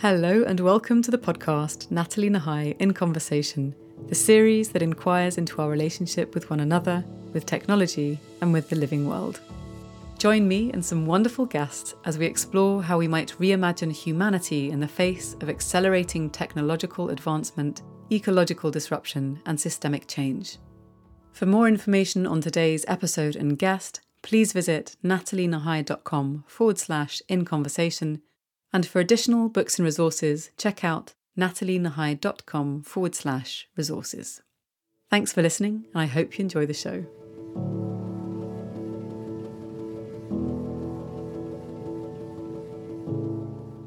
Hello, and welcome to the podcast Natalie Nahai in Conversation, the series that inquires into our relationship with one another, with technology, and with the living world. Join me and some wonderful guests as we explore how we might reimagine humanity in the face of accelerating technological advancement, ecological disruption, and systemic change. For more information on today's episode and guest, please visit natalienahai.com forward slash in conversation and for additional books and resources, check out natalienahai.com forward slash resources. Thanks for listening, and I hope you enjoy the show.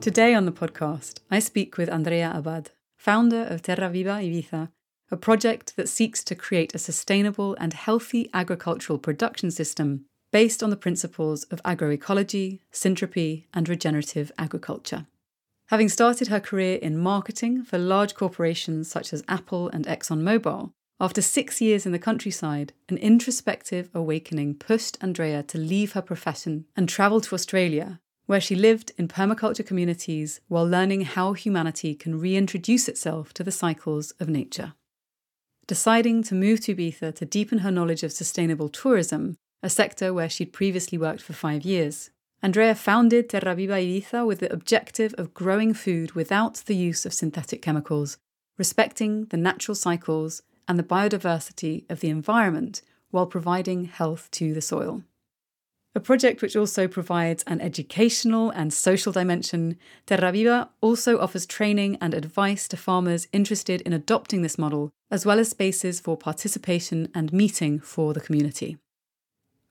Today on the podcast, I speak with Andrea Abad, founder of Terra Viva Ibiza, a project that seeks to create a sustainable and healthy agricultural production system based on the principles of agroecology, syntropy, and regenerative agriculture. Having started her career in marketing for large corporations such as Apple and ExxonMobil, after six years in the countryside, an introspective awakening pushed Andrea to leave her profession and travel to Australia, where she lived in permaculture communities while learning how humanity can reintroduce itself to the cycles of nature. Deciding to move to Ibiza to deepen her knowledge of sustainable tourism, a sector where she'd previously worked for five years. Andrea founded Terra Viva Ibiza with the objective of growing food without the use of synthetic chemicals, respecting the natural cycles and the biodiversity of the environment while providing health to the soil. A project which also provides an educational and social dimension, Terra Viva also offers training and advice to farmers interested in adopting this model, as well as spaces for participation and meeting for the community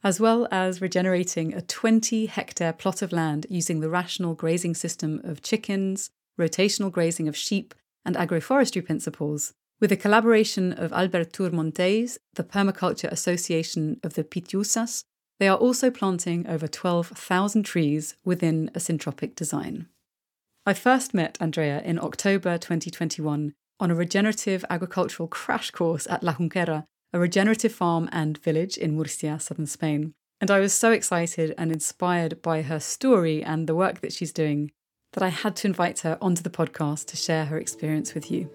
as well as regenerating a 20 hectare plot of land using the rational grazing system of chickens, rotational grazing of sheep, and agroforestry principles, with a collaboration of Albert Tur Montells, the Permaculture Association of the Pitiusas, they are also planting over 12,000 trees within a syntropic design. I first met Andrea in October 2021 on a regenerative agricultural crash course at La Junquera a regenerative farm and village in Murcia, southern Spain. And I was so excited and inspired by her story and the work that she's doing that I had to invite her onto the podcast to share her experience with you.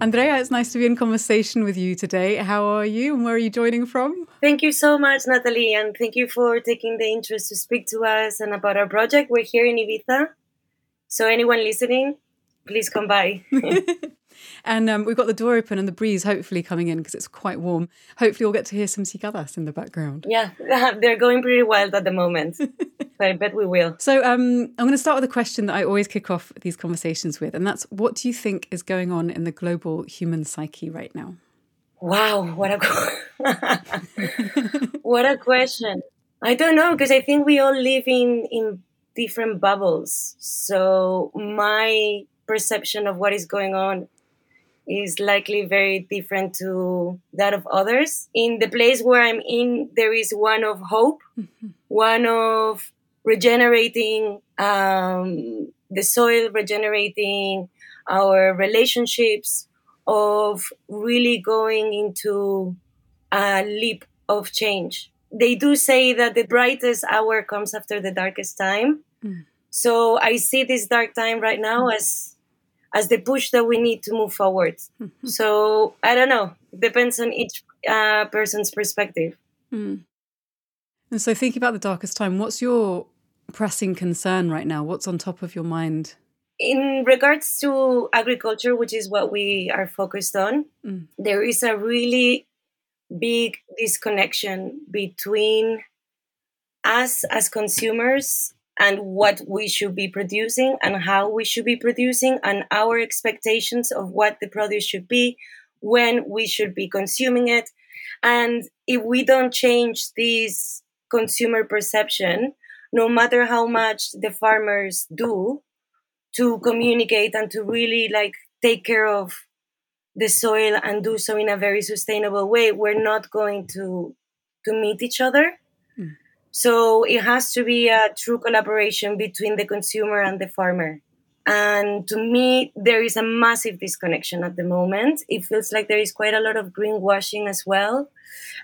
Andrea, it's nice to be in conversation with you today. How are you and where are you joining from? Thank you so much, Natalie, and thank you for taking the interest to speak to us and about our project. We're here in Ibiza so anyone listening, please come by. and um, we've got the door open and the breeze hopefully coming in because it's quite warm. Hopefully, we'll get to hear some cicadas in the background. Yeah, they're going pretty wild at the moment. I bet we will. So um, I'm going to start with a question that I always kick off these conversations with, and that's what do you think is going on in the global human psyche right now? Wow, what a what a question. I don't know because I think we all live in in different bubbles. So my perception of what is going on is likely very different to that of others. In the place where I'm in, there is one of hope, mm-hmm. one of regenerating um, the soil, regenerating our relationships, of really going into a leap of change. They do say that the brightest hour comes after the darkest time. Mm. So I see this dark time right now mm. as as the push that we need to move forward. Mm-hmm. So I don't know. It depends on each uh, person's perspective. Mm. And so, thinking about the darkest time, what's your pressing concern right now? What's on top of your mind? In regards to agriculture, which is what we are focused on, mm. there is a really big disconnection between us as consumers and what we should be producing and how we should be producing and our expectations of what the produce should be when we should be consuming it. And if we don't change this consumer perception no matter how much the farmers do to communicate and to really like take care of the soil and do so in a very sustainable way we're not going to to meet each other so it has to be a true collaboration between the consumer and the farmer. And to me, there is a massive disconnection at the moment. It feels like there is quite a lot of greenwashing as well.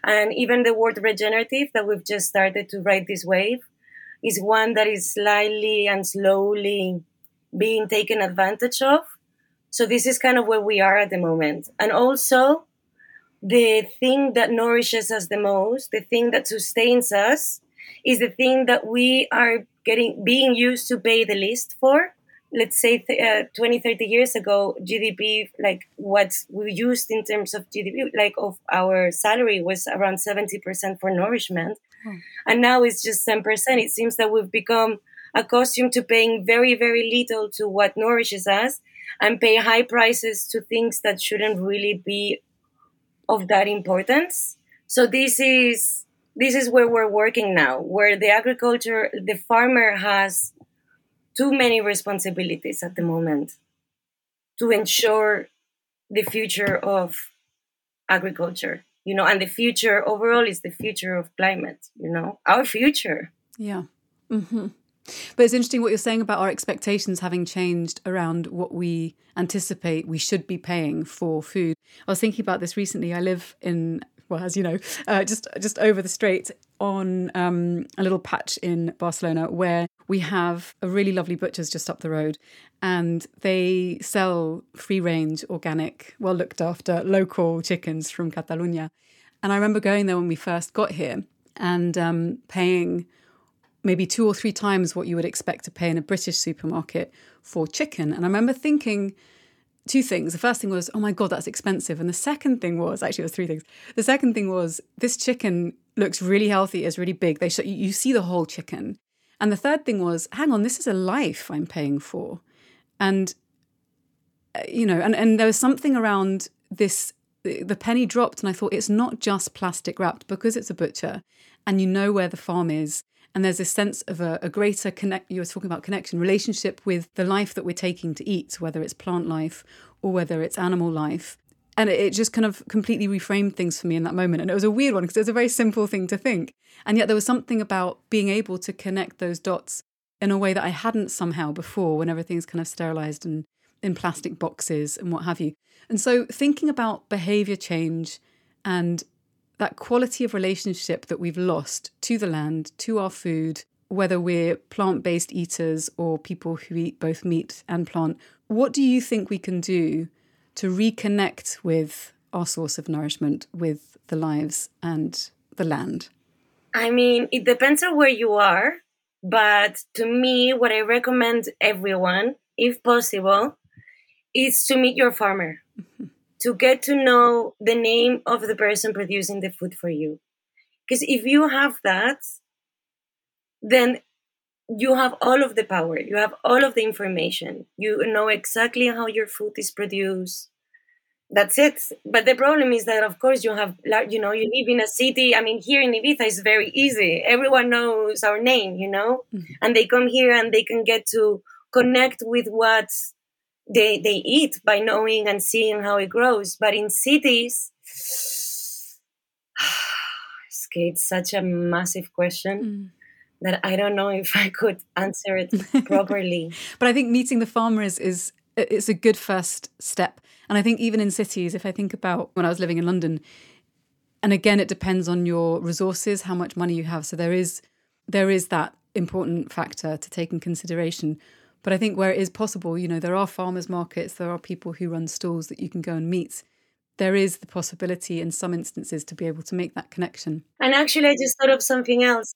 And even the word regenerative that we've just started to ride this wave is one that is slightly and slowly being taken advantage of. So this is kind of where we are at the moment. And also, the thing that nourishes us the most, the thing that sustains us, is the thing that we are getting being used to pay the least for. Let's say th- uh, 20, 30 years ago, GDP, like what we used in terms of GDP, like of our salary was around 70% for nourishment. Hmm. And now it's just 10%. It seems that we've become accustomed to paying very, very little to what nourishes us and pay high prices to things that shouldn't really be of that importance. So this is this is where we're working now, where the agriculture, the farmer has too many responsibilities at the moment to ensure the future of agriculture, you know, and the future overall is the future of climate, you know, our future. Yeah. Mm-hmm. But it's interesting what you're saying about our expectations having changed around what we anticipate we should be paying for food. I was thinking about this recently. I live in, well, as you know, uh, just just over the strait on um, a little patch in Barcelona where we have a really lovely butcher's just up the road, and they sell free range, organic, well looked after local chickens from Catalonia. And I remember going there when we first got here and um, paying maybe two or three times what you would expect to pay in a British supermarket for chicken. And I remember thinking two things. The first thing was, oh my God, that's expensive. And the second thing was, actually, it was three things. The second thing was, this chicken looks really healthy, it's really big. They show, you see the whole chicken. And the third thing was, hang on, this is a life I'm paying for. And, uh, you know, and, and there was something around this the penny dropped and I thought it's not just plastic wrapped because it's a butcher and you know where the farm is and there's a sense of a, a, greater connect you were talking about connection relationship with the life that we're taking to eat whether it's plant life or whether it's animal life. And it, it just kind of completely reframed things for me in that moment. And it was a weird one because it was a very simple thing to think. And yet there was something about being able to connect those dots in a way that i hadn't somehow before when everything's kind of sterilized and in plastic boxes and what have you. And so thinking about behavior change and that quality of relationship that we've lost to the land, to our food, whether we're plant based eaters or people who eat both meat and plant, what do you think we can do to reconnect with our source of nourishment, with the lives and the land? I mean, it depends on where you are, but to me, what I recommend everyone, if possible, is to meet your farmer. Mm-hmm to get to know the name of the person producing the food for you. Because if you have that, then you have all of the power, you have all of the information, you know exactly how your food is produced. That's it. But the problem is that, of course, you have, you know, you live in a city. I mean, here in Ibiza, it's very easy. Everyone knows our name, you know, mm-hmm. and they come here and they can get to connect with what's they they eat by knowing and seeing how it grows. But in cities, it's such a massive question. Mm. That I don't know if I could answer it properly. but I think meeting the farmer is, is it's a good first step. And I think even in cities, if I think about when I was living in London, and again, it depends on your resources, how much money you have. So there is there is that important factor to take in consideration. But I think where it is possible, you know, there are farmers markets, there are people who run stalls that you can go and meet. There is the possibility in some instances to be able to make that connection. And actually, I just thought of something else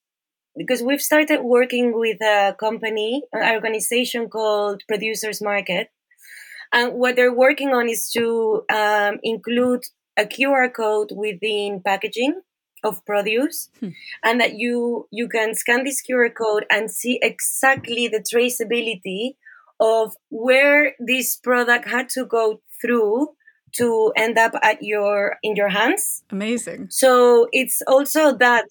because we've started working with a company, an organization called Producers Market. And what they're working on is to um, include a QR code within packaging of produce hmm. and that you you can scan this QR code and see exactly the traceability of where this product had to go through to end up at your in your hands amazing so it's also that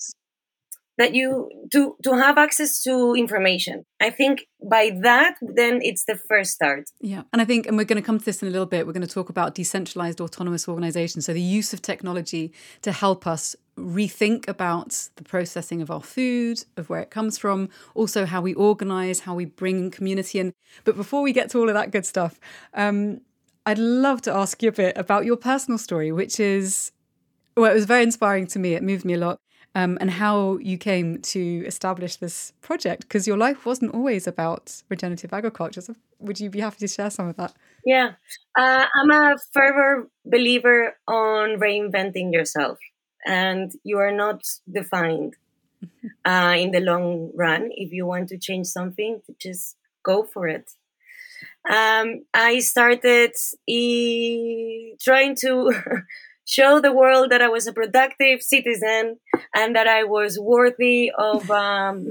that you to to have access to information. I think by that then it's the first start. Yeah and i think and we're going to come to this in a little bit we're going to talk about decentralized autonomous organizations. So the use of technology to help us rethink about the processing of our food of where it comes from also how we organize how we bring community in. But before we get to all of that good stuff um, i'd love to ask you a bit about your personal story which is well, it was very inspiring to me. It moved me a lot um, and how you came to establish this project because your life wasn't always about regenerative agriculture. So would you be happy to share some of that? Yeah, uh, I'm a fervor believer on reinventing yourself, and you are not defined uh, in the long run. If you want to change something, just go for it. Um, I started e- trying to show the world that I was a productive citizen and that I was worthy of um,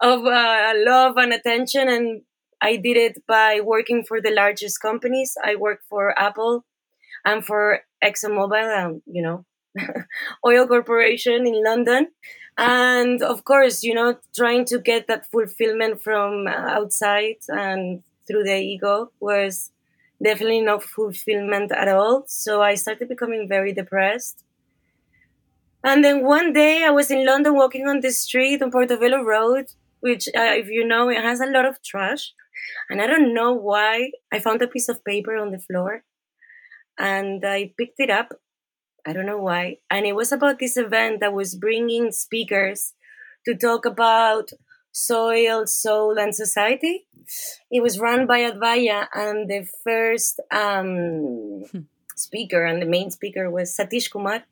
of uh, love and attention. And I did it by working for the largest companies. I worked for Apple and for ExxonMobil, um, you know, oil corporation in London. And of course, you know, trying to get that fulfillment from outside and through the ego was definitely no fulfillment at all. So I started becoming very depressed. And then one day I was in London walking on the street on Portobello Road, which, uh, if you know, it has a lot of trash. And I don't know why. I found a piece of paper on the floor and I picked it up. I don't know why. And it was about this event that was bringing speakers to talk about soil, soul, and society. It was run by Advaya, and the first um, hmm. speaker and the main speaker was Satish Kumar.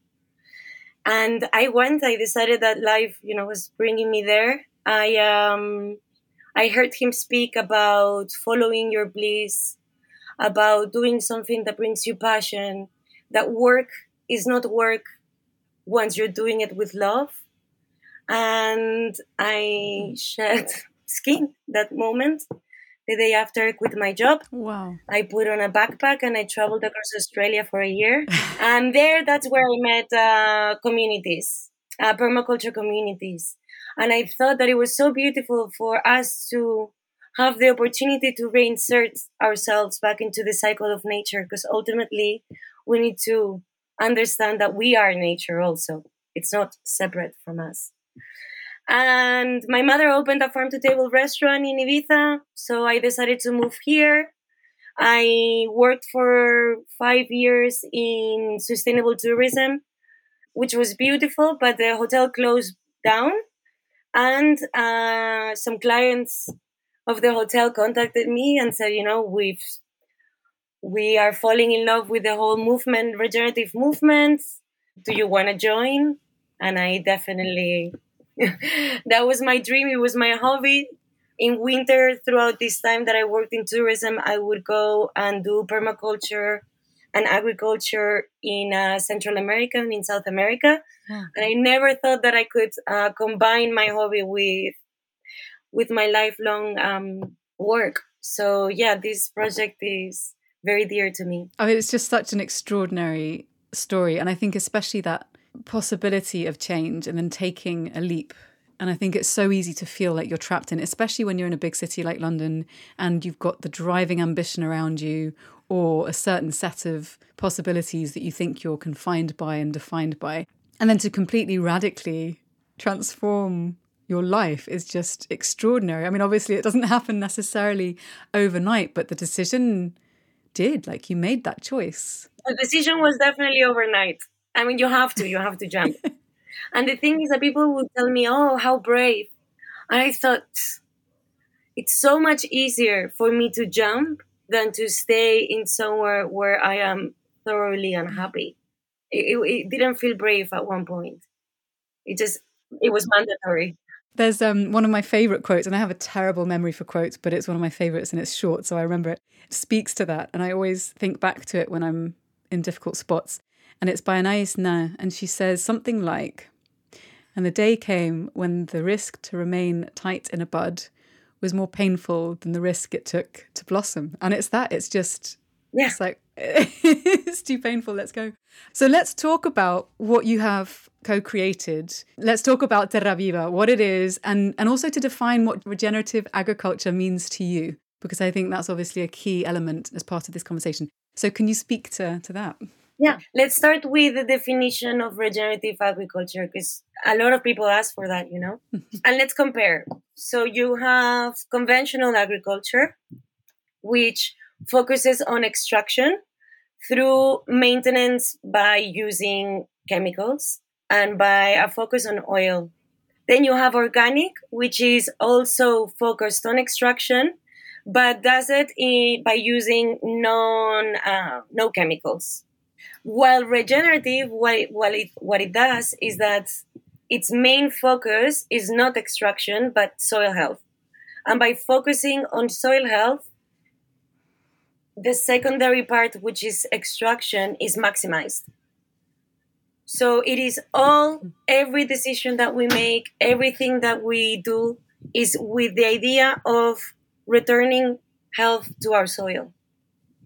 And I went. I decided that life, you know, was bringing me there. I um, I heard him speak about following your bliss, about doing something that brings you passion. That work is not work once you're doing it with love and I shed skin that moment. The day after I quit my job, wow! I put on a backpack and I traveled across Australia for a year. and there, that's where I met uh, communities, uh, permaculture communities. And I thought that it was so beautiful for us to have the opportunity to reinsert ourselves back into the cycle of nature because ultimately we need to understand that we are nature also. It's not separate from us. And my mother opened a farm to table restaurant in Ibiza. So I decided to move here. I worked for five years in sustainable tourism, which was beautiful, but the hotel closed down. And uh, some clients of the hotel contacted me and said, you know, we've we are falling in love with the whole movement, regenerative movement. Do you want to join? And I definitely that was my dream. It was my hobby. In winter, throughout this time that I worked in tourism, I would go and do permaculture and agriculture in uh, Central America and in South America. Yeah. And I never thought that I could uh, combine my hobby with with my lifelong um, work. So yeah, this project is very dear to me. I mean, it's just such an extraordinary story, and I think especially that possibility of change and then taking a leap. And I think it's so easy to feel like you're trapped in, especially when you're in a big city like London and you've got the driving ambition around you or a certain set of possibilities that you think you're confined by and defined by. And then to completely radically transform your life is just extraordinary. I mean, obviously, it doesn't happen necessarily overnight, but the decision did. Like, you made that choice. The decision was definitely overnight. I mean, you have to, you have to jump. and the thing is that people would tell me, oh, how brave. And I thought, it's so much easier for me to jump than to stay in somewhere where I am thoroughly unhappy. It, it, it didn't feel brave at one point. It just, it was mandatory. There's um, one of my favorite quotes, and I have a terrible memory for quotes, but it's one of my favorites and it's short, so I remember it. It speaks to that, and I always think back to it when I'm in difficult spots and it's by Anais Nin, and she says something like, And the day came when the risk to remain tight in a bud was more painful than the risk it took to blossom. And it's that, it's just Yeah. It's like, it's too painful. Let's go. So let's talk about what you have co-created. Let's talk about Terra Viva, what it is, and, and also to define what regenerative agriculture means to you, because I think that's obviously a key element as part of this conversation. So can you speak to, to that? Yeah, let's start with the definition of regenerative agriculture because a lot of people ask for that, you know? and let's compare. So you have conventional agriculture, which focuses on extraction through maintenance by using chemicals and by a focus on oil. Then you have organic, which is also focused on extraction, but does it by using non uh, no chemicals. While regenerative, what it, what it what it does is that its main focus is not extraction but soil health, and by focusing on soil health, the secondary part, which is extraction, is maximized. So it is all, every decision that we make, everything that we do is with the idea of returning health to our soil.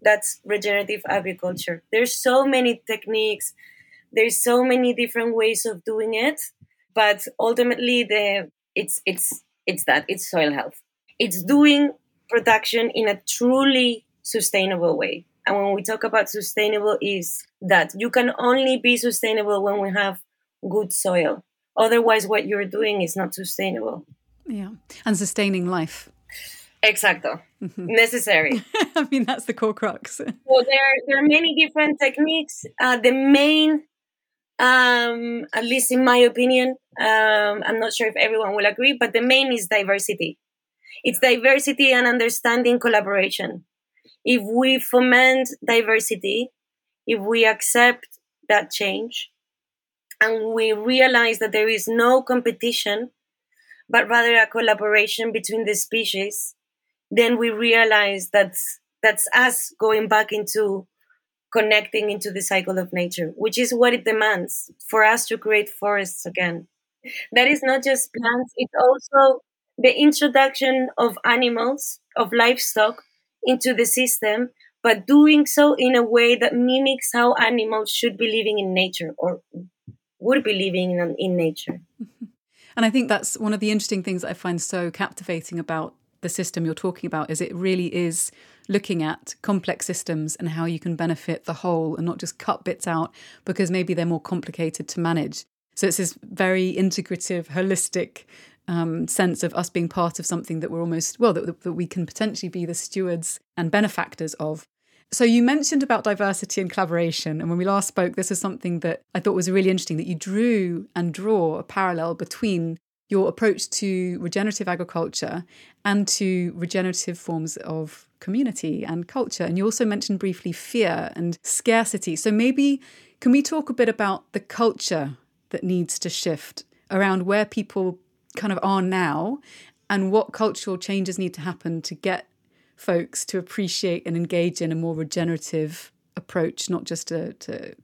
That's regenerative agriculture. There's so many techniques, there's so many different ways of doing it, but ultimately the it's it's it's that it's soil health. It's doing production in a truly sustainable way. And when we talk about sustainable is that you can only be sustainable when we have good soil. Otherwise what you're doing is not sustainable. Yeah. And sustaining life. Exacto. Necessary. I mean, that's the core crux. so there, there are many different techniques. Uh, the main, um, at least in my opinion, um, I'm not sure if everyone will agree, but the main is diversity. It's diversity and understanding collaboration if we foment diversity, if we accept that change, and we realize that there is no competition, but rather a collaboration between the species, then we realize that that's us going back into connecting into the cycle of nature, which is what it demands for us to create forests again. That is not just plants, it's also the introduction of animals, of livestock into the system, but doing so in a way that mimics how animals should be living in nature or would be living in, in nature. And I think that's one of the interesting things I find so captivating about the system you're talking about is it really is looking at complex systems and how you can benefit the whole and not just cut bits out because maybe they're more complicated to manage. So it's this very integrative, holistic um, sense of us being part of something that we're almost, well, that, that we can potentially be the stewards and benefactors of. So you mentioned about diversity and collaboration. And when we last spoke, this is something that I thought was really interesting that you drew and draw a parallel between your approach to regenerative agriculture and to regenerative forms of community and culture. And you also mentioned briefly fear and scarcity. So maybe can we talk a bit about the culture that needs to shift around where people kind of are now and what cultural changes need to happen to get folks to appreciate and engage in a more regenerative approach, not just to, to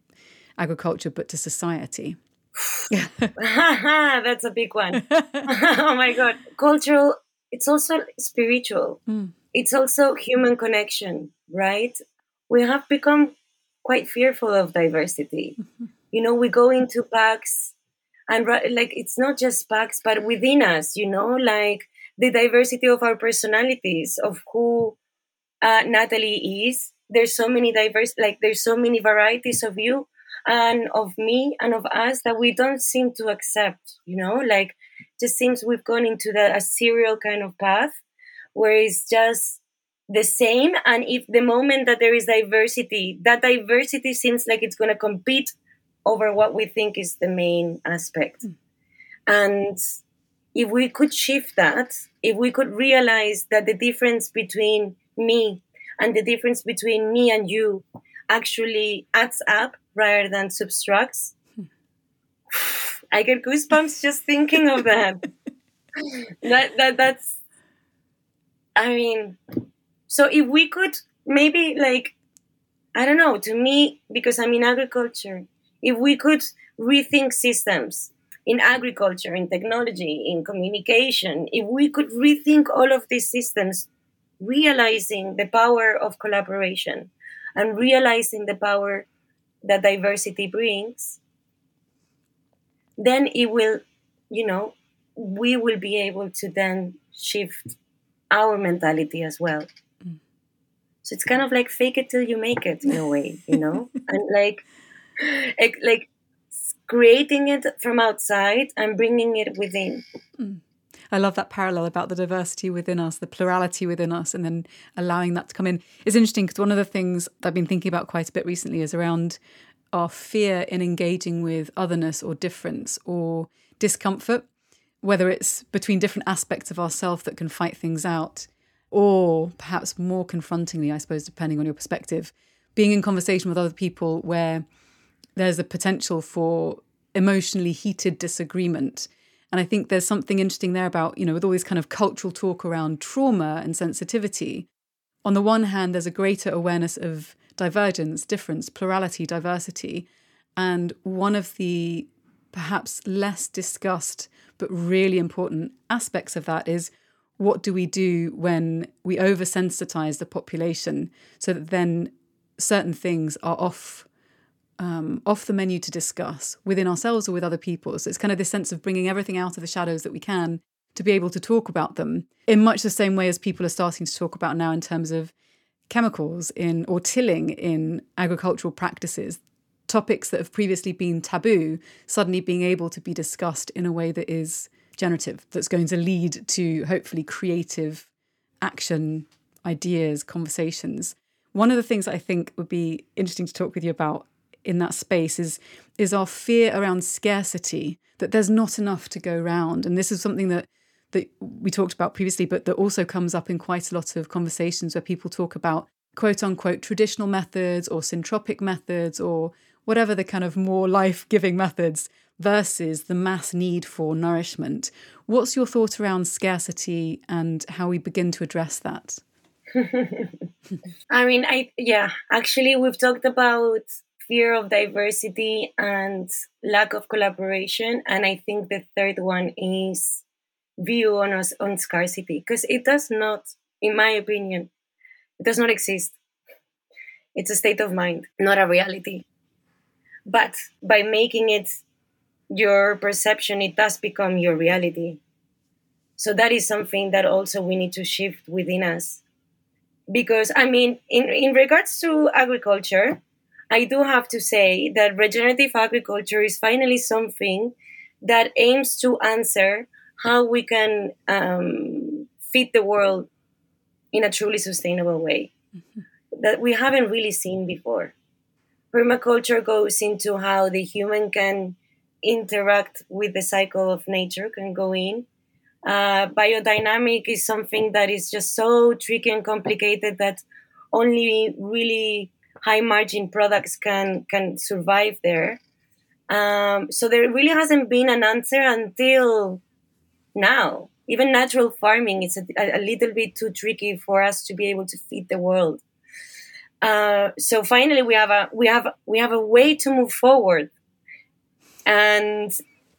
agriculture, but to society? That's a big one. oh my God. Cultural, it's also spiritual. Mm. It's also human connection, right? We have become quite fearful of diversity. Mm-hmm. You know, we go into packs and like it's not just packs but within us you know like the diversity of our personalities of who uh, natalie is there's so many diverse like there's so many varieties of you and of me and of us that we don't seem to accept you know like just seems we've gone into the, a serial kind of path where it's just the same and if the moment that there is diversity that diversity seems like it's going to compete over what we think is the main aspect. Mm. And if we could shift that, if we could realize that the difference between me and the difference between me and you actually adds up rather than subtracts. I get goosebumps just thinking of that. that that that's I mean so if we could maybe like I don't know, to me, because I'm in agriculture, if we could rethink systems in agriculture, in technology, in communication, if we could rethink all of these systems, realizing the power of collaboration and realizing the power that diversity brings, then it will, you know, we will be able to then shift our mentality as well. Mm. So it's kind of like fake it till you make it in a way, you know, and like, like creating it from outside and bringing it within. Mm. I love that parallel about the diversity within us, the plurality within us, and then allowing that to come in. It's interesting because one of the things I've been thinking about quite a bit recently is around our fear in engaging with otherness or difference or discomfort, whether it's between different aspects of ourself that can fight things out, or perhaps more confrontingly, I suppose, depending on your perspective, being in conversation with other people where there's a potential for emotionally heated disagreement. And I think there's something interesting there about, you know, with all this kind of cultural talk around trauma and sensitivity. On the one hand, there's a greater awareness of divergence, difference, plurality, diversity. And one of the perhaps less discussed but really important aspects of that is what do we do when we oversensitize the population so that then certain things are off um, off the menu to discuss within ourselves or with other people. So it's kind of this sense of bringing everything out of the shadows that we can to be able to talk about them in much the same way as people are starting to talk about now in terms of chemicals in or tilling in agricultural practices topics that have previously been taboo suddenly being able to be discussed in a way that is generative that's going to lead to hopefully creative action ideas conversations one of the things i think would be interesting to talk with you about in that space is is our fear around scarcity that there's not enough to go round. And this is something that that we talked about previously but that also comes up in quite a lot of conversations where people talk about quote unquote traditional methods or syntropic methods or whatever the kind of more life-giving methods versus the mass need for nourishment. What's your thought around scarcity and how we begin to address that? I mean, I yeah, actually, we've talked about fear of diversity and lack of collaboration. And I think the third one is view on us on scarcity because it does not, in my opinion, it does not exist. It's a state of mind, not a reality. But by making it your perception, it does become your reality. So that is something that also we need to shift within us. Because I mean, in, in regards to agriculture, I do have to say that regenerative agriculture is finally something that aims to answer how we can um, feed the world in a truly sustainable way mm-hmm. that we haven't really seen before. Permaculture goes into how the human can interact with the cycle of nature, can go in. Uh, biodynamic is something that is just so tricky and complicated that only really high margin products can can survive there. Um, so there really hasn't been an answer until now. Even natural farming is a, a, little bit too tricky for us to be able to feed the world. Uh, so finally, we have a we have we have a way to move forward, and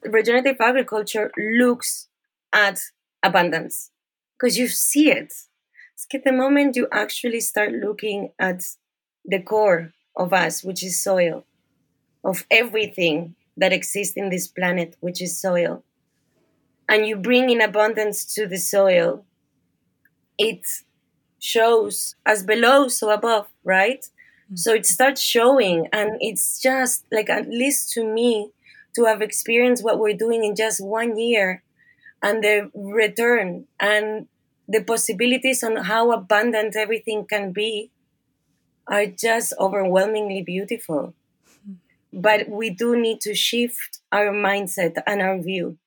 regenerative agriculture looks at abundance because you see it. It's at the moment you actually start looking at the core of us, which is soil, of everything that exists in this planet, which is soil, and you bring in abundance to the soil, it shows as below, so above, right? Mm-hmm. So it starts showing, and it's just like, at least to me, to have experienced what we're doing in just one year and the return and the possibilities on how abundant everything can be are just overwhelmingly beautiful. But we do need to shift our mindset and our view.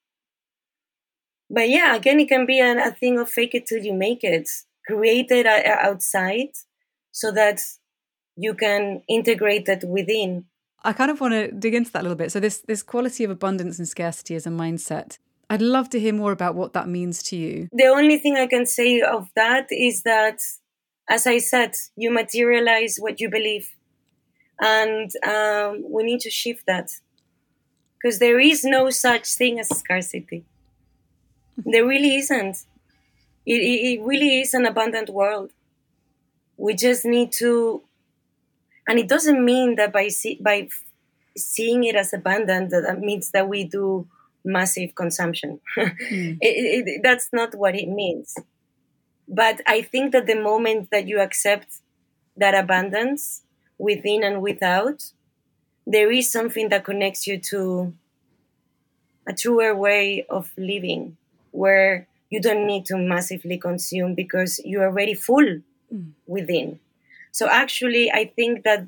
But yeah, again, it can be a, a thing of fake it till you make it. Create it uh, uh, outside so that you can integrate it within. I kind of want to dig into that a little bit. So this this quality of abundance and scarcity as a mindset. I'd love to hear more about what that means to you. The only thing I can say of that is that as I said, you materialize what you believe. And um, we need to shift that because there is no such thing as scarcity. There really isn't. It, it, it really is an abundant world. We just need to and it doesn't mean that by see, by seeing it as abundant that means that we do massive consumption. mm. it, it, that's not what it means. But I think that the moment that you accept that abundance within and without, there is something that connects you to a truer way of living where you don't need to massively consume because you're already full mm. within. So actually, I think that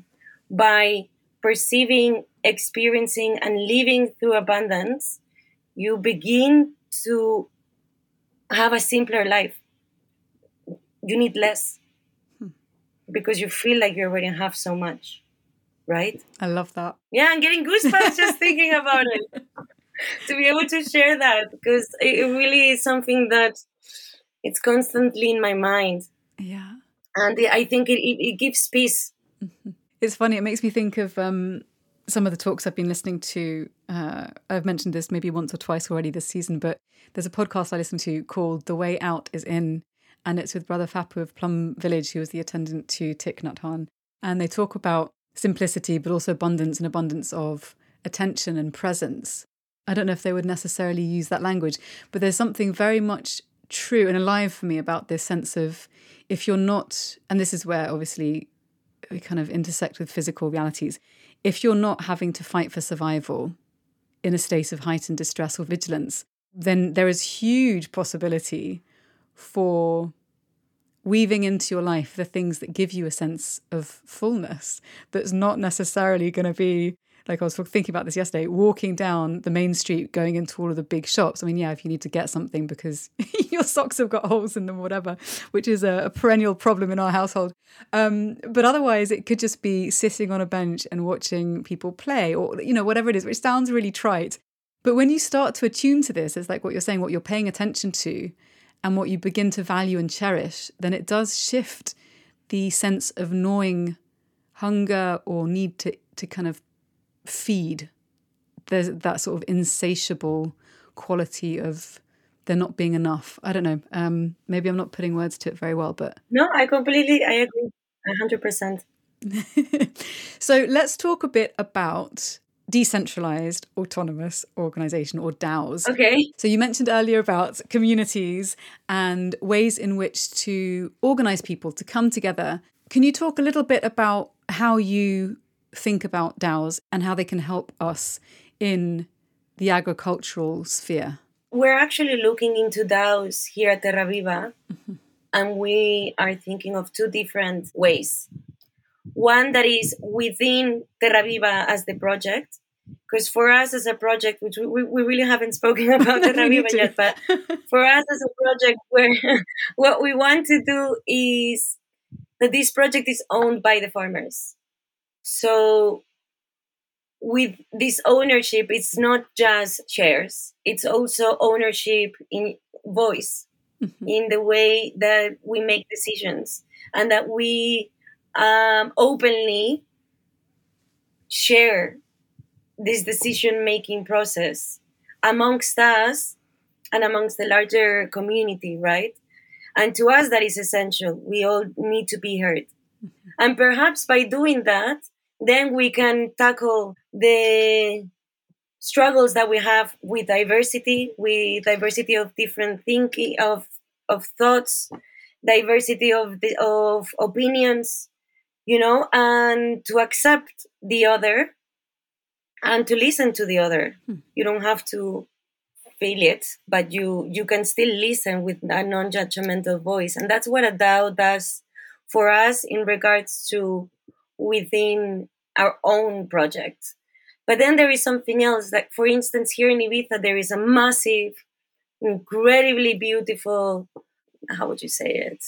by perceiving, experiencing, and living through abundance, you begin to have a simpler life. You need less hmm. because you feel like you already have so much, right? I love that. Yeah, I'm getting goosebumps just thinking about it. to be able to share that because it really is something that it's constantly in my mind. Yeah. And I think it, it, it gives peace. Mm-hmm. It's funny. It makes me think of um, some of the talks I've been listening to. Uh, I've mentioned this maybe once or twice already this season, but there's a podcast I listen to called The Way Out is In, and it's with Brother Phap Huu of Plum Village, who was the attendant to Thich Nhat Hanh. And they talk about simplicity, but also abundance and abundance of attention and presence. I don't know if they would necessarily use that language, but there's something very much true and alive for me about this sense of if you're not, and this is where obviously we kind of intersect with physical realities, if you're not having to fight for survival in a state of heightened distress or vigilance, then there is huge possibility for weaving into your life the things that give you a sense of fullness that's not necessarily going to be like I was thinking about this yesterday, walking down the main street, going into all of the big shops. I mean, yeah, if you need to get something because your socks have got holes in them, whatever, which is a, a perennial problem in our household. Um, but otherwise, it could just be sitting on a bench and watching people play, or you know, whatever it is, which sounds really trite. But when you start to attune to this, it's like what you're saying, what you're paying attention to, and what you begin to value and cherish, then it does shift the sense of gnawing hunger or need to to kind of feed. There's that sort of insatiable quality of there not being enough. I don't know. Um, maybe I'm not putting words to it very well, but no, I completely I agree, hundred percent. So let's talk a bit about decentralized autonomous organization or DAOs. Okay. So you mentioned earlier about communities and ways in which to organize people to come together. Can you talk a little bit about how you think about DAOs and how they can help us in the agricultural sphere? We're actually looking into DAOs here at Terra Viva, mm-hmm. and we are thinking of two different ways. One that is within Terra Viva as the project, because for us as a project, which we, we really haven't spoken about Terra Viva yet, but for us as a project, where what we want to do is that this project is owned by the farmers. So with this ownership, it's not just shares, it's also ownership in voice, mm-hmm. in the way that we make decisions, and that we um, openly share this decision making process amongst us and amongst the larger community, right? And to us, that is essential. We all need to be heard. Mm-hmm. And perhaps by doing that, then we can tackle the struggles that we have with diversity, with diversity of different thinking, of of thoughts, diversity of the, of opinions, you know, and to accept the other and to listen to the other. Hmm. You don't have to feel it, but you you can still listen with a non-judgmental voice, and that's what a DAO does for us in regards to within our own project. But then there is something else. Like, for instance, here in Ibiza, there is a massive, incredibly beautiful, how would you say it?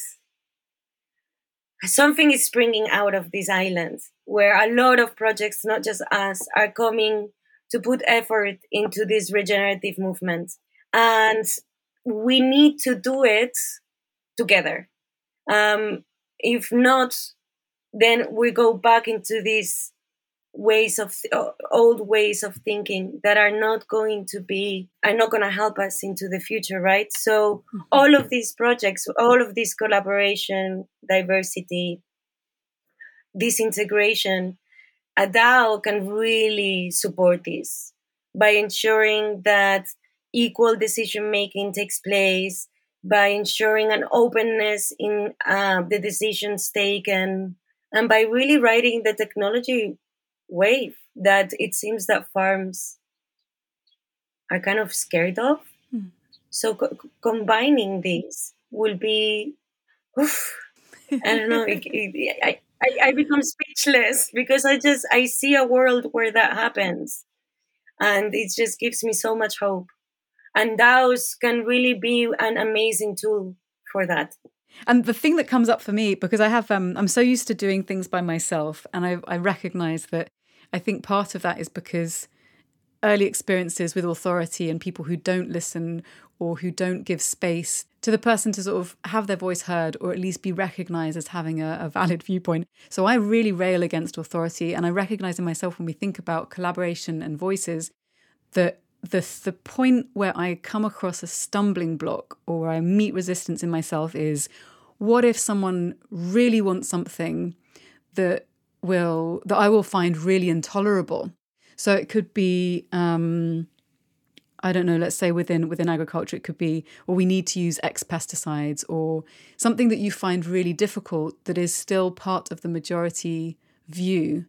Something is springing out of this island where a lot of projects, not just us, are coming to put effort into this regenerative movement. And we need to do it together. Um, if not, then we go back into this ways of uh, old ways of thinking that are not going to be are not going to help us into the future right so mm-hmm. all of these projects all of this collaboration diversity this integration a DAO can really support this by ensuring that equal decision making takes place, by ensuring an openness in uh, the decisions taken, and by really writing the technology wave that it seems that farms are kind of scared of. Mm. So co- combining these will be, oof, I don't know, it, it, I, I, I become speechless because I just I see a world where that happens, and it just gives me so much hope. And DAOs can really be an amazing tool for that. And the thing that comes up for me because I have um, I'm so used to doing things by myself, and I, I recognize that I think part of that is because early experiences with authority and people who don't listen or who don't give space to the person to sort of have their voice heard or at least be recognized as having a, a, valid viewpoint. So I really rail against authority. And I recognize in myself when we think about collaboration and voices that the, the point where I come across a stumbling block or where I meet resistance in myself is what if someone really wants something that will that I will find really intolerable so it could be, um, I don't know, let's say within within agriculture, it could be, or we need to use X pesticides, or something that you find really difficult that is still part of the majority view.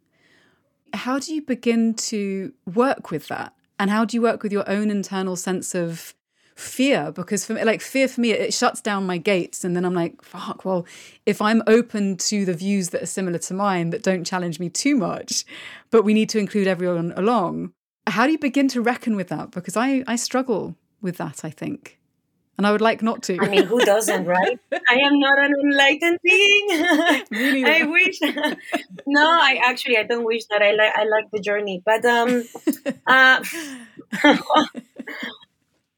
How do you begin to work with that? And how do you work with your own internal sense of fear because for me like fear for me it shuts down my gates and then i'm like fuck well if i'm open to the views that are similar to mine that don't challenge me too much but we need to include everyone along how do you begin to reckon with that because i i struggle with that i think and I would like not to. I mean, who doesn't, right? I am not an enlightened being. really? I wish. no, I actually I don't wish that. I like I like the journey, but um, uh,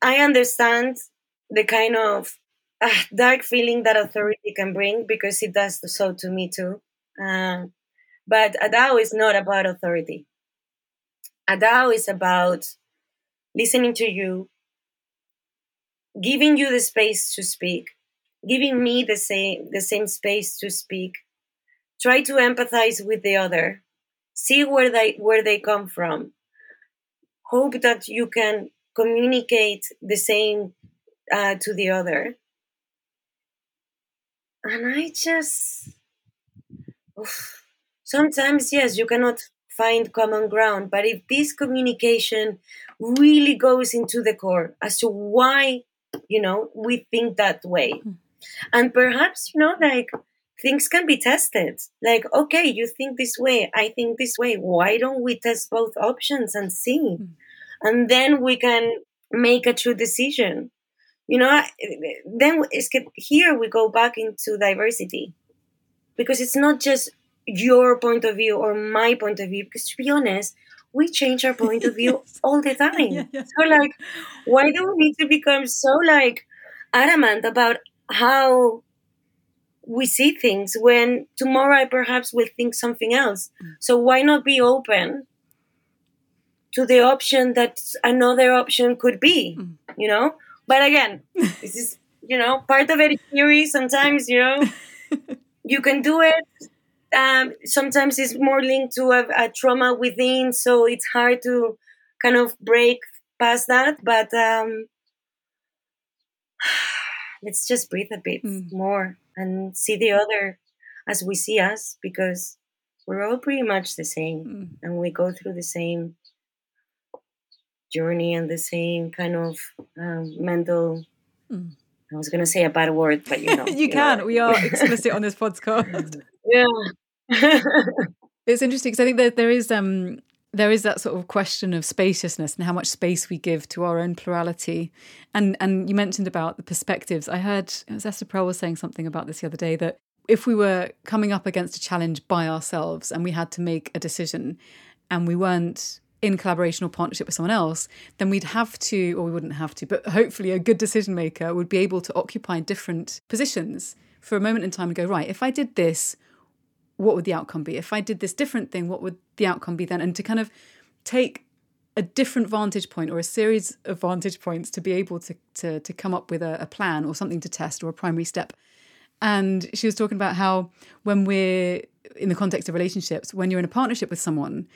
I understand the kind of uh, dark feeling that authority can bring because it does so to me too. Uh, but a DAO is not about authority. A DAO is about listening to you, giving you the space to speak, giving me the same the same space to speak. Try to empathize with the other, see where they where they come from. Hope that you can communicate the same uh, to the other. And I just, oof, sometimes, yes, you cannot find common ground, but if this communication really goes into the core as to why, you know, we think that way, mm. and perhaps, you know, like things can be tested. Like, okay, you think this way, I think this way. Why don't we test both options and see? Mm and then we can make a true decision you know then it's here we go back into diversity because it's not just your point of view or my point of view because to be honest we change our point of view yes. all the time yeah, yeah. so like why do we need to become so like adamant about how we see things when tomorrow i perhaps will think something else mm. so why not be open to the option that another option could be, mm. you know? But again, this is, you know, part of it theory. Sometimes, you know, you can do it. Um, sometimes it's more linked to a, a, trauma within, so it's hard to kind of break past that. But um, let's just breathe a bit mm. more and see the other as we see us because we're all pretty much the same mm. and we go through the same journey and the same kind of um, mental. Mm. I was going to say a bad word, but you know. you, you can. Know. We are explicit on this podcast. yeah. it's interesting because I think that there is um there is that sort of question of spaciousness and how much space we give to our own plurality. And and you mentioned about the perspectives. I heard it was Esther Perel was saying something about this the other day that if we were coming up against a challenge by ourselves and we had to make a decision and we weren't in collaboration or partnership with someone else, then we'd have to, or we wouldn't have to, but hopefully a good decision maker would be able to occupy different positions for a moment in time and go, right, if I did this, what would the outcome be? If I did this different thing, what would the outcome be then? And to kind of take a different vantage point or a series of vantage points to be able to to, to come up with a, a plan or something to test or a primary step. And she was talking about how when we're in the context of relationships, when you're in a partnership with someone,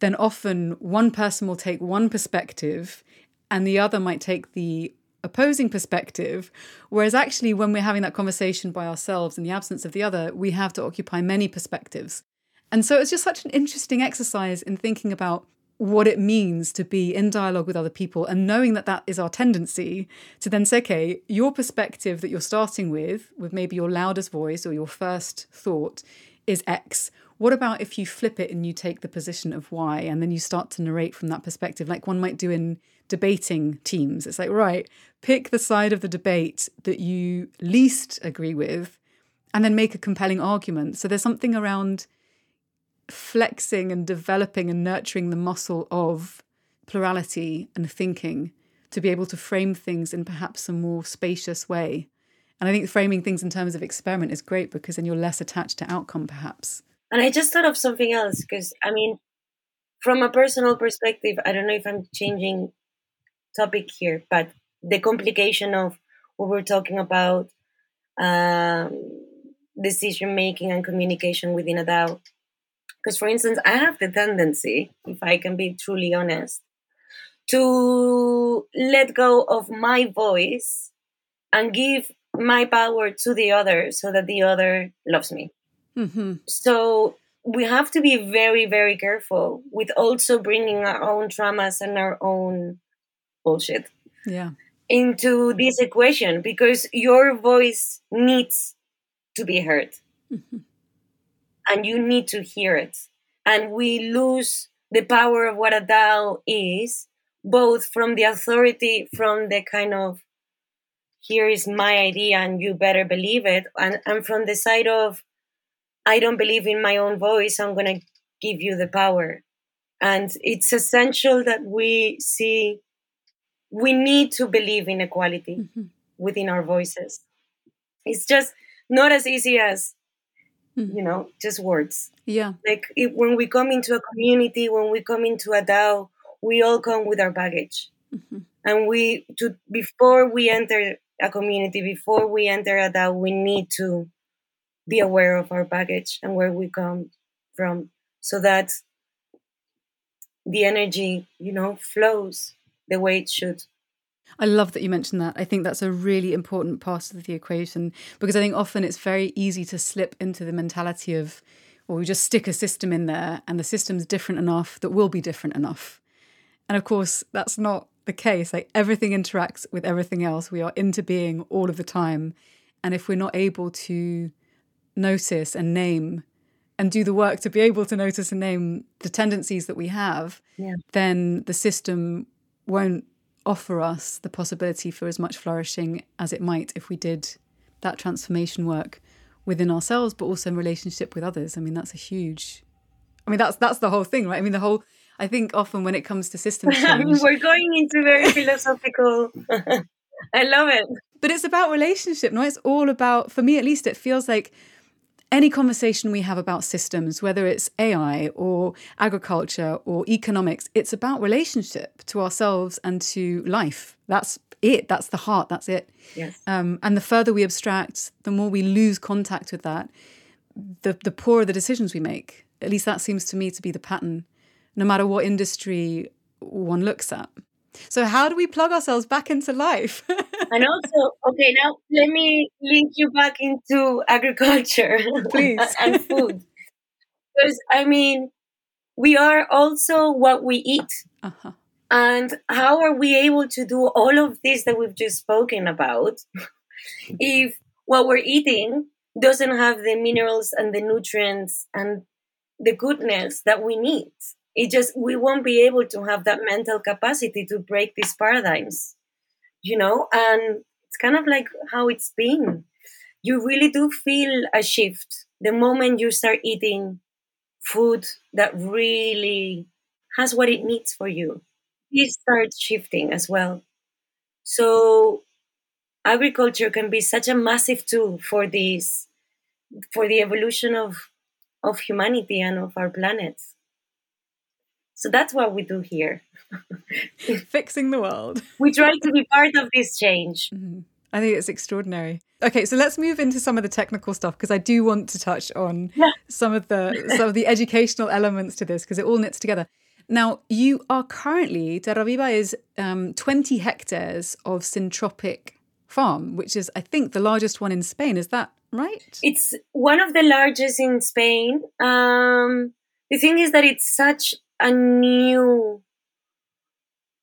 then often one person will take one perspective and the other might take the opposing perspective. Whereas actually, when we're having that conversation by ourselves in the absence of the other, we have to occupy many perspectives. And so it's just such an interesting exercise in thinking about what it means to be in dialogue with other people and knowing that that is our tendency to then say, okay, your perspective that you're starting with, with maybe your loudest voice or your first thought, is X. What about if you flip it and you take the position of why, and then you start to narrate from that perspective, like one might do in debating teams? It's like, right, pick the side of the debate that you least agree with and then make a compelling argument. So there's something around flexing and developing and nurturing the muscle of plurality and thinking to be able to frame things in perhaps a more spacious way. And I think framing things in terms of experiment is great because then you're less attached to outcome, perhaps. And I just thought of something else because, I mean, from a personal perspective, I don't know if I'm changing topic here, but the complication of what we're talking about um, decision making and communication within a DAO because, for instance, I have the tendency, if I can be truly honest, to let go of my voice and give my power to the other so that the other loves me. Mm-hmm. So we have to be very, very careful with also bringing our own traumas and our own bullshit yeah. into this equation because your voice needs to be heard. Mm-hmm and you need to hear it. And we lose the power of what a DAO is, both from the authority, from the kind of here is my idea and you better believe it, and, and from the side of I don't believe in my own voice, I'm going to give you the power. And it's essential that we see we need to believe in equality mm-hmm. within our voices. It's just not as easy as mm-hmm. you know, just words. Yeah. Like it, when we come into a community, when we come into a DAO, we all come with our baggage. Mm-hmm. And we, to before we enter a community, before we enter a DAO, we need to be aware of our baggage and where we come from so that the energy, you know, flows the way it should. I love that you mentioned that. I think that's a really important part of the equation because I think often it's very easy to slip into the mentality of, well, we just stick a system in there and the system's different enough that will be different enough. And of course, that's not the case. Like everything interacts with everything else. We are into being all of the time. And if we're not able to notice and name and do the work to be able to notice and name the tendencies that we have, yeah. then the system won't offer us the possibility for as much flourishing as it might if we did that transformation work within ourselves, but also in relationship with others. I mean, that's a huge. I mean, that's that's the whole thing, right? I mean, the whole. I think often when it comes to system change, we're going into very philosophical. I love it. But it's about relationship, no? It's all about, for me at least, it feels like any conversation we have about systems, whether it's AI or agriculture or economics, it's about relationship to ourselves and to life. That's it. That's the heart. That's it. Yes. Um, and the further we abstract, the more we lose contact with that, the, the poorer the decisions we make. At least that seems to me to be the pattern, no matter what industry one looks at. So, how do we plug ourselves back into life? and also, okay, now let me link you back into agriculture Please. and food. Because, I mean, we are also what we eat. Uh-huh. And how are we able to do all of this that we've just spoken about if what we're eating doesn't have the minerals and the nutrients and the goodness that we need? It just we won't be able to have that mental capacity to break these paradigms you know? And it's kind of like how it's been. You really do feel a shift the moment you start eating food that really has what it needs for you. It starts shifting as well. So agriculture can be such a massive tool for this for the evolution of of humanity and of our planet so that's what we do here. Fixing the world. we try to be part of this change. Mm-hmm. I think it's extraordinary. Okay, so let's move into some of the technical stuff because I do want to touch on yeah. some of the some of the educational elements to this because it all knits together. Now, you are currently Terra Viva is um, 20 hectares of syntropic farm, which is, I think, the largest one in Spain. Is that right? It's one of the largest in Spain. Um, the thing is that it's such a new.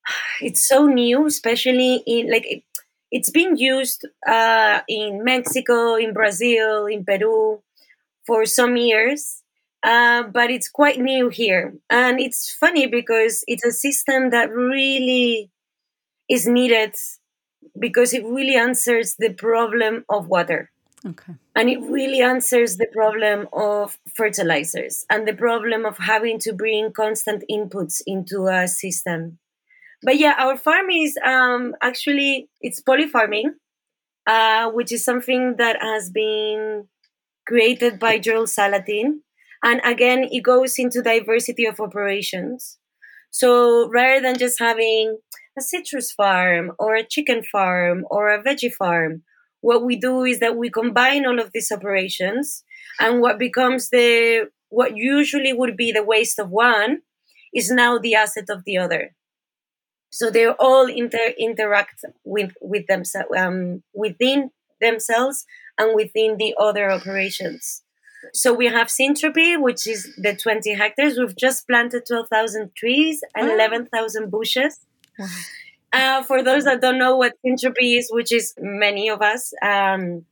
It's so new, especially in like it, it's been used uh, in Mexico, in Brazil, in Peru for some years, uh, but it's quite new here. And it's funny because it's a system that really is needed because it really answers the problem of water. Okay. And it really answers the problem of fertilizers and the problem of having to bring constant inputs into a system. But yeah, our farm is um, actually it's polyfarming, uh, which is something that has been created by Joel Salatin. And again, it goes into diversity of operations. So rather than just having a citrus farm or a chicken farm or a veggie farm, what we do is that we combine all of these operations and what becomes the what usually would be the waste of one is now the asset of the other so they all inter- interact with with themselves um, within themselves and within the other operations so we have Syntropy, which is the 20 hectares. We've just planted 12,000 trees and 11,000 bushes. Wow. Uh, for those that don't know what syntropy is, which is many of us, um,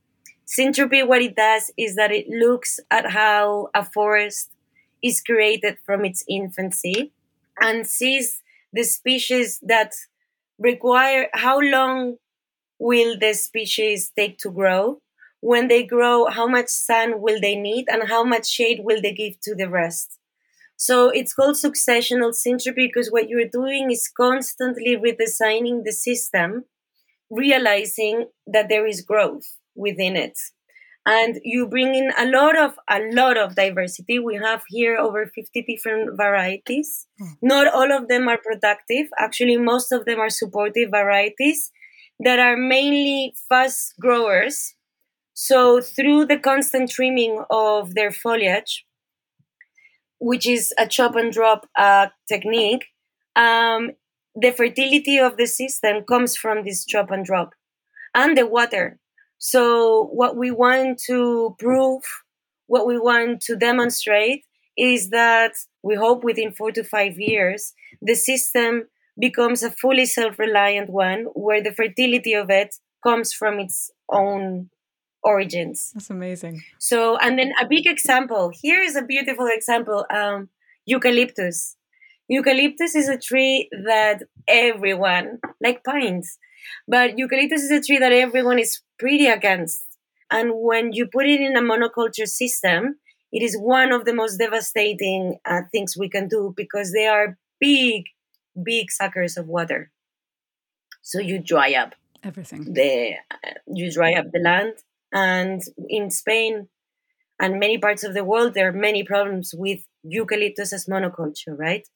syntropy, what it does is that it looks at how a forest is created from its infancy and sees the species that require how long will the species take to grow? When they grow how much sun will they need and how much shade will they give to the rest so it's called successional syntropy because what you're doing is constantly redesigning the system, realizing that there is growth within it. And you bring in a lot of a lot of diversity. We have here over 50 different varieties. Mm. Not all of them are productive. Actually, most of them are supportive varieties that are mainly fast growers. So through the constant trimming of their foliage, which is a chop and drop uh, technique, um, the fertility of the system comes from this chop and drop and the water. So, what we want to prove, what we want to demonstrate is that we hope within four to five years, the system becomes a fully self reliant one where the fertility of it comes from its own origins. That's amazing. So, and then a big example here is a beautiful example um, eucalyptus. Eucalyptus is a tree that everyone, like pines, but eucalyptus is a tree that everyone is pretty against. And when you put it in a monoculture system, it is one of the most devastating uh, things we can do because they are big, big suckers of water. So you dry up everything. The uh, you dry up the land, and in Spain and many parts of the world, there are many problems with eucalyptus as monoculture, right?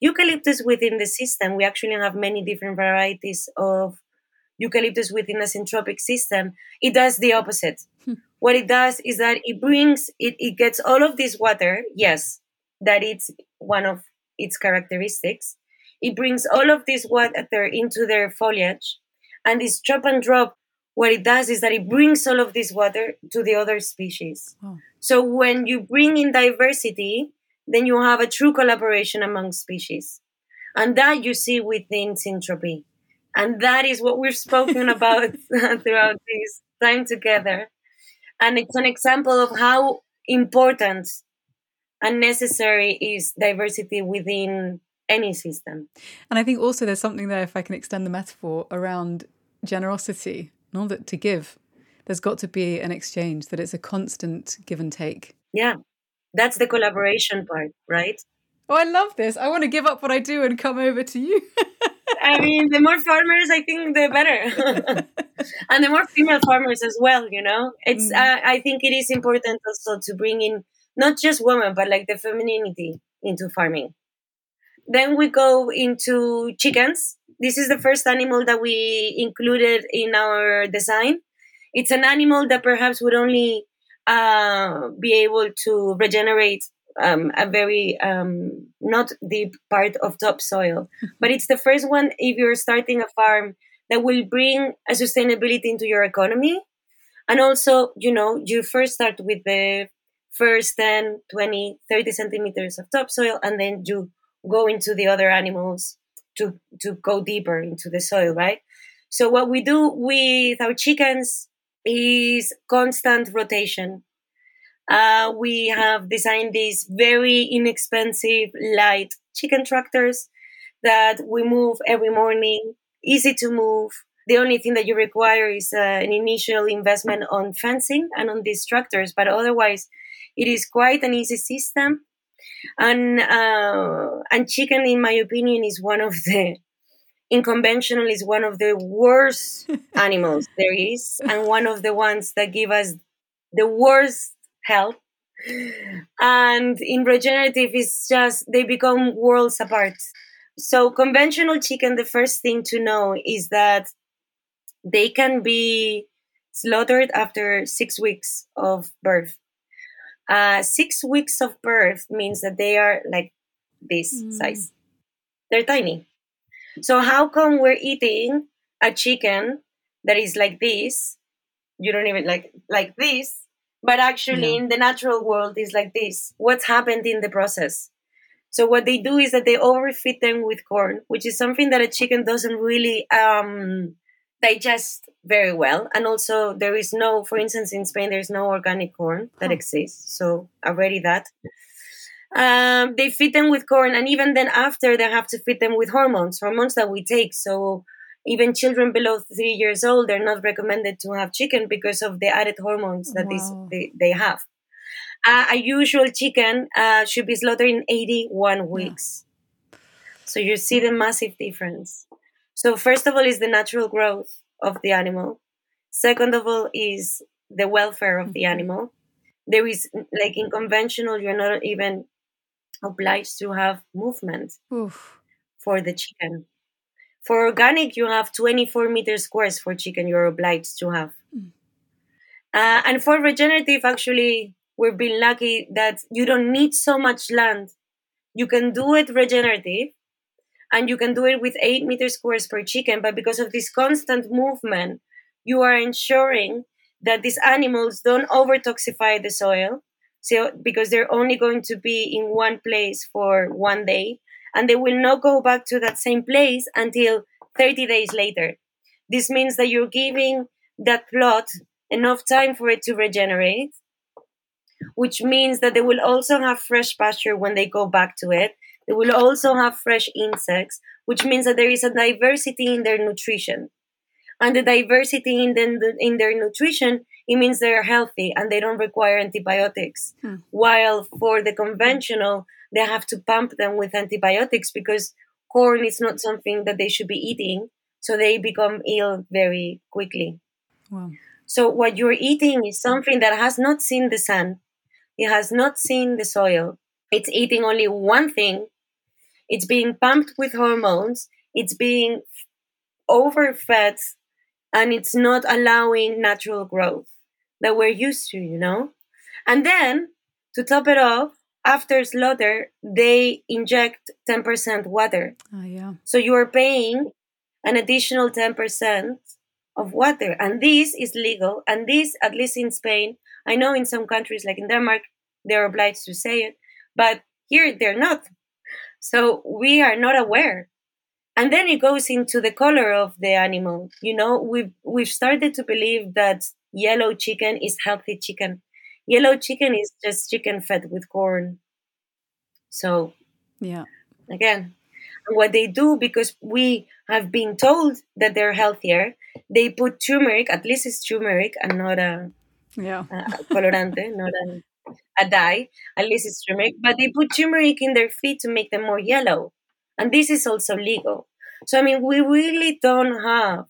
Eucalyptus within the system, we actually have many different varieties of eucalyptus within a syntropic system. It does the opposite. Hmm. What it does is that it brings, it, it gets all of this water, yes, that it's one of its characteristics. It brings all of this water into their foliage, and this chop and drop what it does is that it brings all of this water to the other species. Oh. So when you bring in diversity, then you have a true collaboration among species. And that you see within Syntropy. And that is what we've spoken about throughout this time together. And it's an example of how important and necessary is diversity within any system. And I think also there's something there, if I can extend the metaphor, around generosity all that to give. There's got to be an exchange that it's a constant give and take. Yeah. That's the collaboration part right? Oh i love this. I want to give up what i do and come over to you. I mean the more farmers i think the better. And the more female farmers as well you know? It's mm. uh, i think it is important also to bring in not just women but like the femininity into farming. Then we go into chickens this is the first animal that we included in our design. it's an animal that perhaps would only uh, be able to regenerate um, a very um, not deep part of topsoil. but it's the first one if you're starting a farm that will bring a sustainability into your economy. And also, you know, you first start with the first 10, 20, 30 centimeters of topsoil, and then you go into the other animals to, to go deeper into the soil, right? So what we do with our chickens is constant rotation. Uh, we have designed these very inexpensive, light chicken tractors that we move every morning, easy to move. The only thing that you require is uh, an initial investment on fencing and on these tractors, but otherwise, it is quite an easy system. And uh, and chicken, in my opinion, is one of the unconventional is one of the worst animals there is, and one of the ones that give us the worst health. And in regenerative, it's just they become worlds apart. So, conventional chicken, the first thing to know is that they can be slaughtered after six weeks of birth. Uh, six weeks of birth means that they are like this mm. size. They're tiny. So how come we're eating a chicken that is like this? You don't even like like this, but actually in the natural world is like this. What's happened in the process? So what they do is that they overfeed them with corn, which is something that a chicken doesn't really um, digest very well. And also there is no, for instance, in Spain there's no organic corn that oh. exists. So already that. Um, they feed them with corn, and even then, after they have to feed them with hormones, hormones that we take. So even children below three years old, they're not recommended to have chicken because of the added hormones that wow. they, they have. Uh, a usual chicken uh, should be slaughtered in 81 weeks. Yeah. So you see the massive difference. So first of all is the natural growth of the animal. Second of all is the welfare of the mm-hmm. animal. There is like in conventional, you're not even obliged to have movement Oof. for the chicken. For organic, you have 24 meters squares for chicken, you're obliged to have. Mm. Uh, and for regenerative, actually, we've been lucky that you don't need so much land. You can do it regenerative and you can do it with 8 meters squares per chicken, but because of this constant movement, you are ensuring that these animals don't over toxify the soil so because they're only going to be in one place for one day and they will not go back to that same place until 30 days later. This means that you're giving that plot enough time for it to regenerate which means that they will also have fresh pasture when they go back to it they will also have fresh insects which means that there is a diversity in their nutrition and the diversity in, the, in their nutrition it means they're healthy and they don't require antibiotics. Hmm. While for the conventional, they have to pump them with antibiotics because corn is not something that they should be eating. So they become ill very quickly. Wow. So what you're eating is something that has not seen the sun. It has not seen the soil. It's eating only one thing. It's being pumped with hormones. It's being overfed and it's not allowing natural growth that we're used to, you know? And then to top it off, after slaughter, they inject 10% water. Oh, yeah. So you are paying an additional 10% of water. And this is legal. And this, at least in Spain, I know in some countries, like in Denmark, they're obliged to say it, but here they're not. So we are not aware. And then it goes into the color of the animal. You know, we've, we've started to believe that yellow chicken is healthy chicken. Yellow chicken is just chicken fed with corn. So, yeah. Again, what they do because we have been told that they're healthier, they put turmeric. At least it's turmeric and not a yeah a colorante, not a, a dye. At least it's turmeric, but they put turmeric in their feet to make them more yellow, and this is also legal. So I mean, we really don't have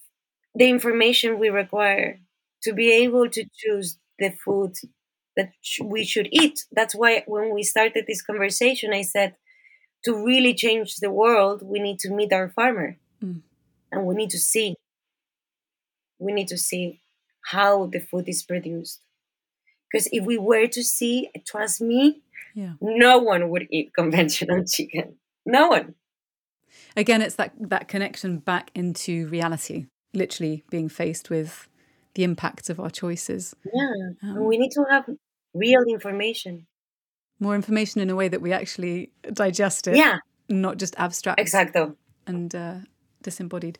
the information we require to be able to choose the food that we should eat. That's why when we started this conversation, I said to really change the world, we need to meet our farmer mm. and we need to see. We need to see how the food is produced. Because if we were to see, trust me, yeah. no one would eat conventional chicken. No one. Again, it's that that connection back into reality, literally being faced with the impacts of our choices. Yeah, um, we need to have real information. More information in a way that we actually digest it. Yeah, not just abstract. Exacto. And uh, disembodied.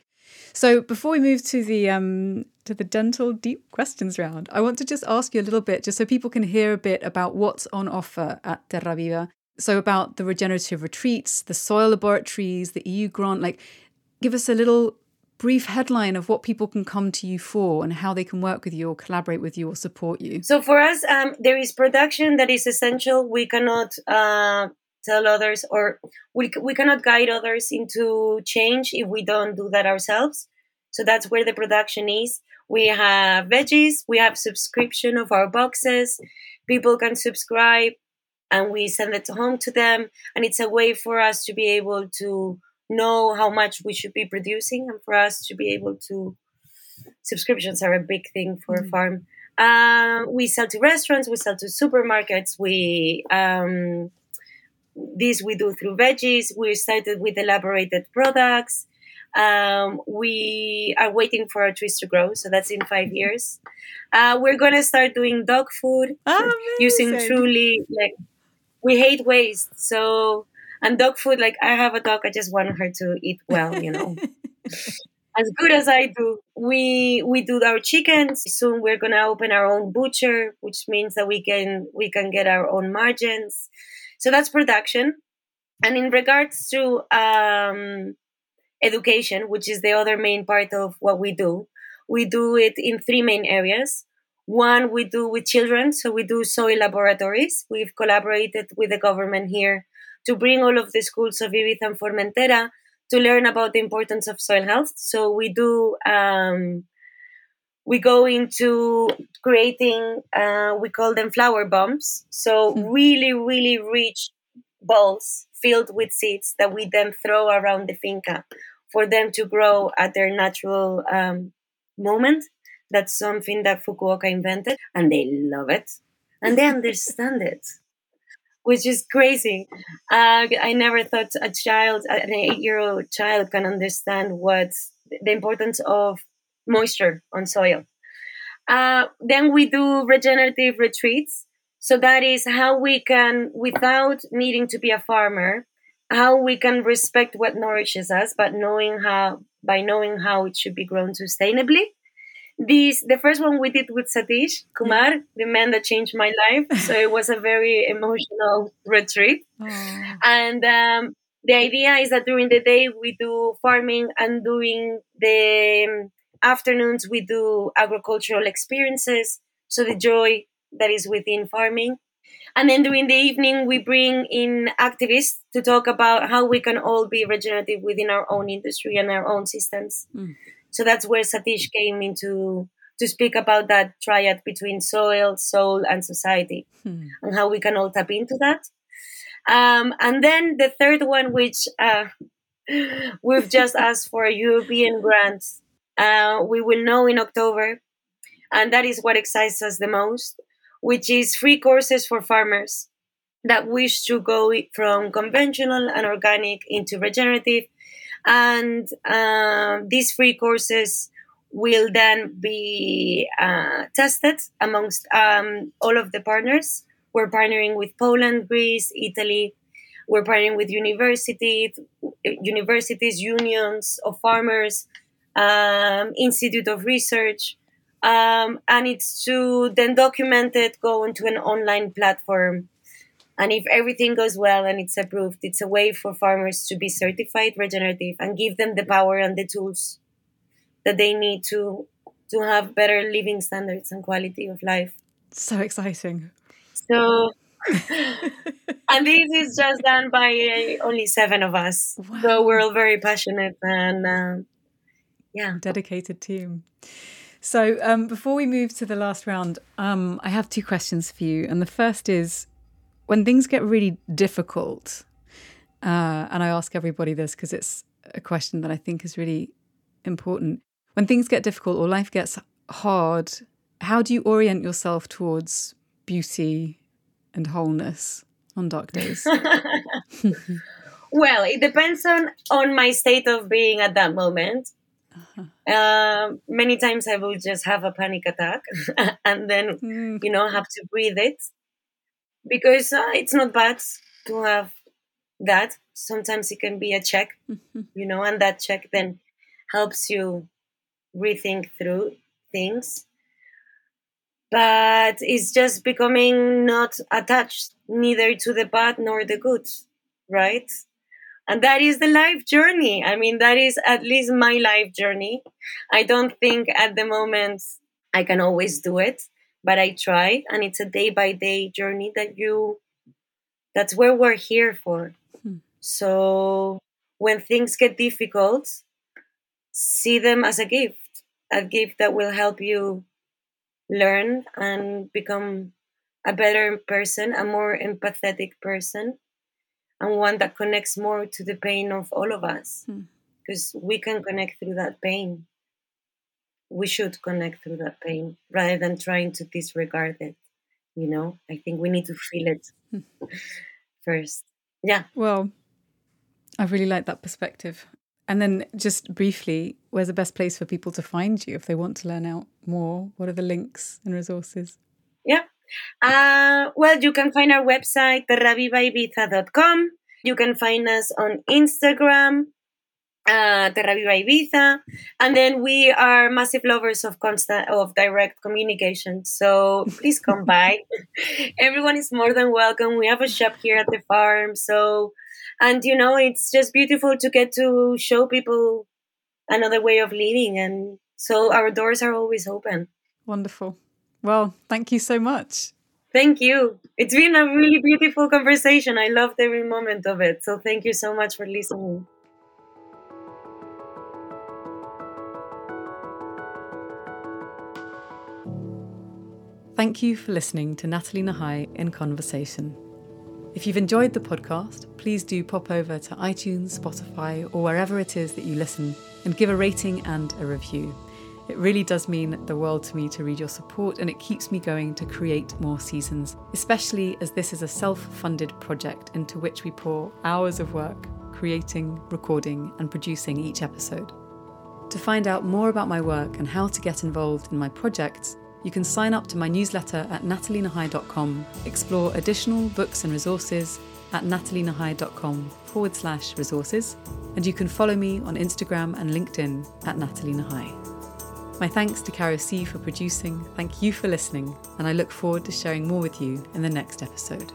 So before we move to the um, to the dental deep questions round, I want to just ask you a little bit, just so people can hear a bit about what's on offer at Terra Viva. So about the regenerative retreats, the soil laboratories, the EU grant. Like, give us a little brief headline of what people can come to you for and how they can work with you or collaborate with you or support you. So for us, um, there is production that is essential. We cannot uh, tell others or we, we cannot guide others into change if we don't do that ourselves. So that's where the production is. We have veggies we have subscription of our boxes. People can subscribe and we send it home to them. And it's a way for us to be able to know how much we should be producing and for us to be able to subscriptions are a big thing for mm-hmm. a farm. Um, we sell to restaurants we sell to supermarkets we um, this we do through veggies. We started with elaborated products. Um, we are waiting for our trees to grow, so that's in five years. Uh, we're gonna start doing dog food using truly like we hate waste. So and dog food, like I have a dog, I just want her to eat well, you know. as good as I do. We we do our chickens. Soon we're gonna open our own butcher, which means that we can we can get our own margins. So that's production. And in regards to um, education, which is the other main part of what we do, we do it in three main areas. One we do with children, so we do soil laboratories. We've collaborated with the government here to bring all of the schools of Ibiza and Formentera to learn about the importance of soil health. So we do um, we go into creating uh, we call them flower bombs. So mm. really really rich balls filled with seeds that we then throw around the finca for them to grow at their natural um, moment. That's something that fukuoka invented and they love it and they understand it which is crazy. Uh, i never thought a child an eight year old child can understand what the importance of moisture on soil. Uh, then we do regenerative retreats. So that is how we can, without needing to be a farmer, how we can respect what nourishes us, but knowing how by knowing how it should be grown sustainably. This the first one we did with Satish Kumar, the man that changed my life. So it was a very emotional retreat, and um, the idea is that during the day we do farming and doing the afternoons we do agricultural experiences so the joy that is within farming and then during the evening we bring in activists to talk about how we can all be regenerative within our own industry and our own systems mm. so that's where satish came into to speak about that triad between soil soul and society mm. and how we can all tap into that um, and then the third one which uh, we've just asked for a european grant uh, we will know in October. And that is what excites us the most, which is free courses for farmers that wish to go from conventional and organic into regenerative. And uh, these free courses will then be uh, tested amongst um, all of the partners. We're partnering with Poland, Greece, Italy. We're partnering with universities, universities, unions of farmers, um, Institute of Research, um, and it's to then document it, go into an online platform. And if everything goes well and it's approved, it's a way for farmers to be certified regenerative and give them the power and the tools that they need to to have better living standards and quality of life. So exciting. So, and this is just done by uh, only seven of us. Wow. So we're all very passionate and. Uh, yeah dedicated team so um, before we move to the last round um, i have two questions for you and the first is when things get really difficult uh, and i ask everybody this because it's a question that i think is really important when things get difficult or life gets hard how do you orient yourself towards beauty and wholeness on dark days? well, it depends on on my state of being at that moment. Uh-huh. Uh, many times I will just have a panic attack and then, mm. you know, have to breathe it because uh, it's not bad to have that. Sometimes it can be a check, mm-hmm. you know, and that check then helps you rethink through things. But it's just becoming not attached neither to the bad nor the good, right? And that is the life journey. I mean, that is at least my life journey. I don't think at the moment I can always do it, but I try. And it's a day by day journey that you, that's where we're here for. Hmm. So when things get difficult, see them as a gift, a gift that will help you learn and become a better person, a more empathetic person and one that connects more to the pain of all of us. Because hmm. we can connect through that pain. We should connect through that pain rather than trying to disregard it you know? I think we need to feel it hmm. first. Yeah. Well i really like that perspective. And then just briefly where's the best place for people to find you if they want to learn out more? What are the links and resources? Yeah uh, well, you can find our website, terravivaibiza.com. You can find us on Instagram, uh, Ibiza, and then we are massive lovers of constant of direct communication. So please come by. Everyone is more than welcome. We have a shop here at the farm, so and you know it's just beautiful to get to show people another way of living, and so our doors are always open. Wonderful. Well, thank you so much. Thank you. It's been a really beautiful conversation. I loved every moment of it. So thank you so much for listening. Thank you for listening to Natalie Nahai in Conversation. If you've enjoyed the podcast, please do pop over to iTunes, Spotify, or wherever it is that you listen and give a rating and a review. It really does mean the world to me to read your support, and it keeps me going to create more seasons, especially as this is a self funded project into which we pour hours of work creating, recording, and producing each episode. To find out more about my work and how to get involved in my projects, you can sign up to my newsletter at natalienahai.com, explore additional books and resources at natalienahai.com forward slash resources, and you can follow me on Instagram and LinkedIn at Natalie Nahai. My thanks to Caro C for producing. Thank you for listening, and I look forward to sharing more with you in the next episode.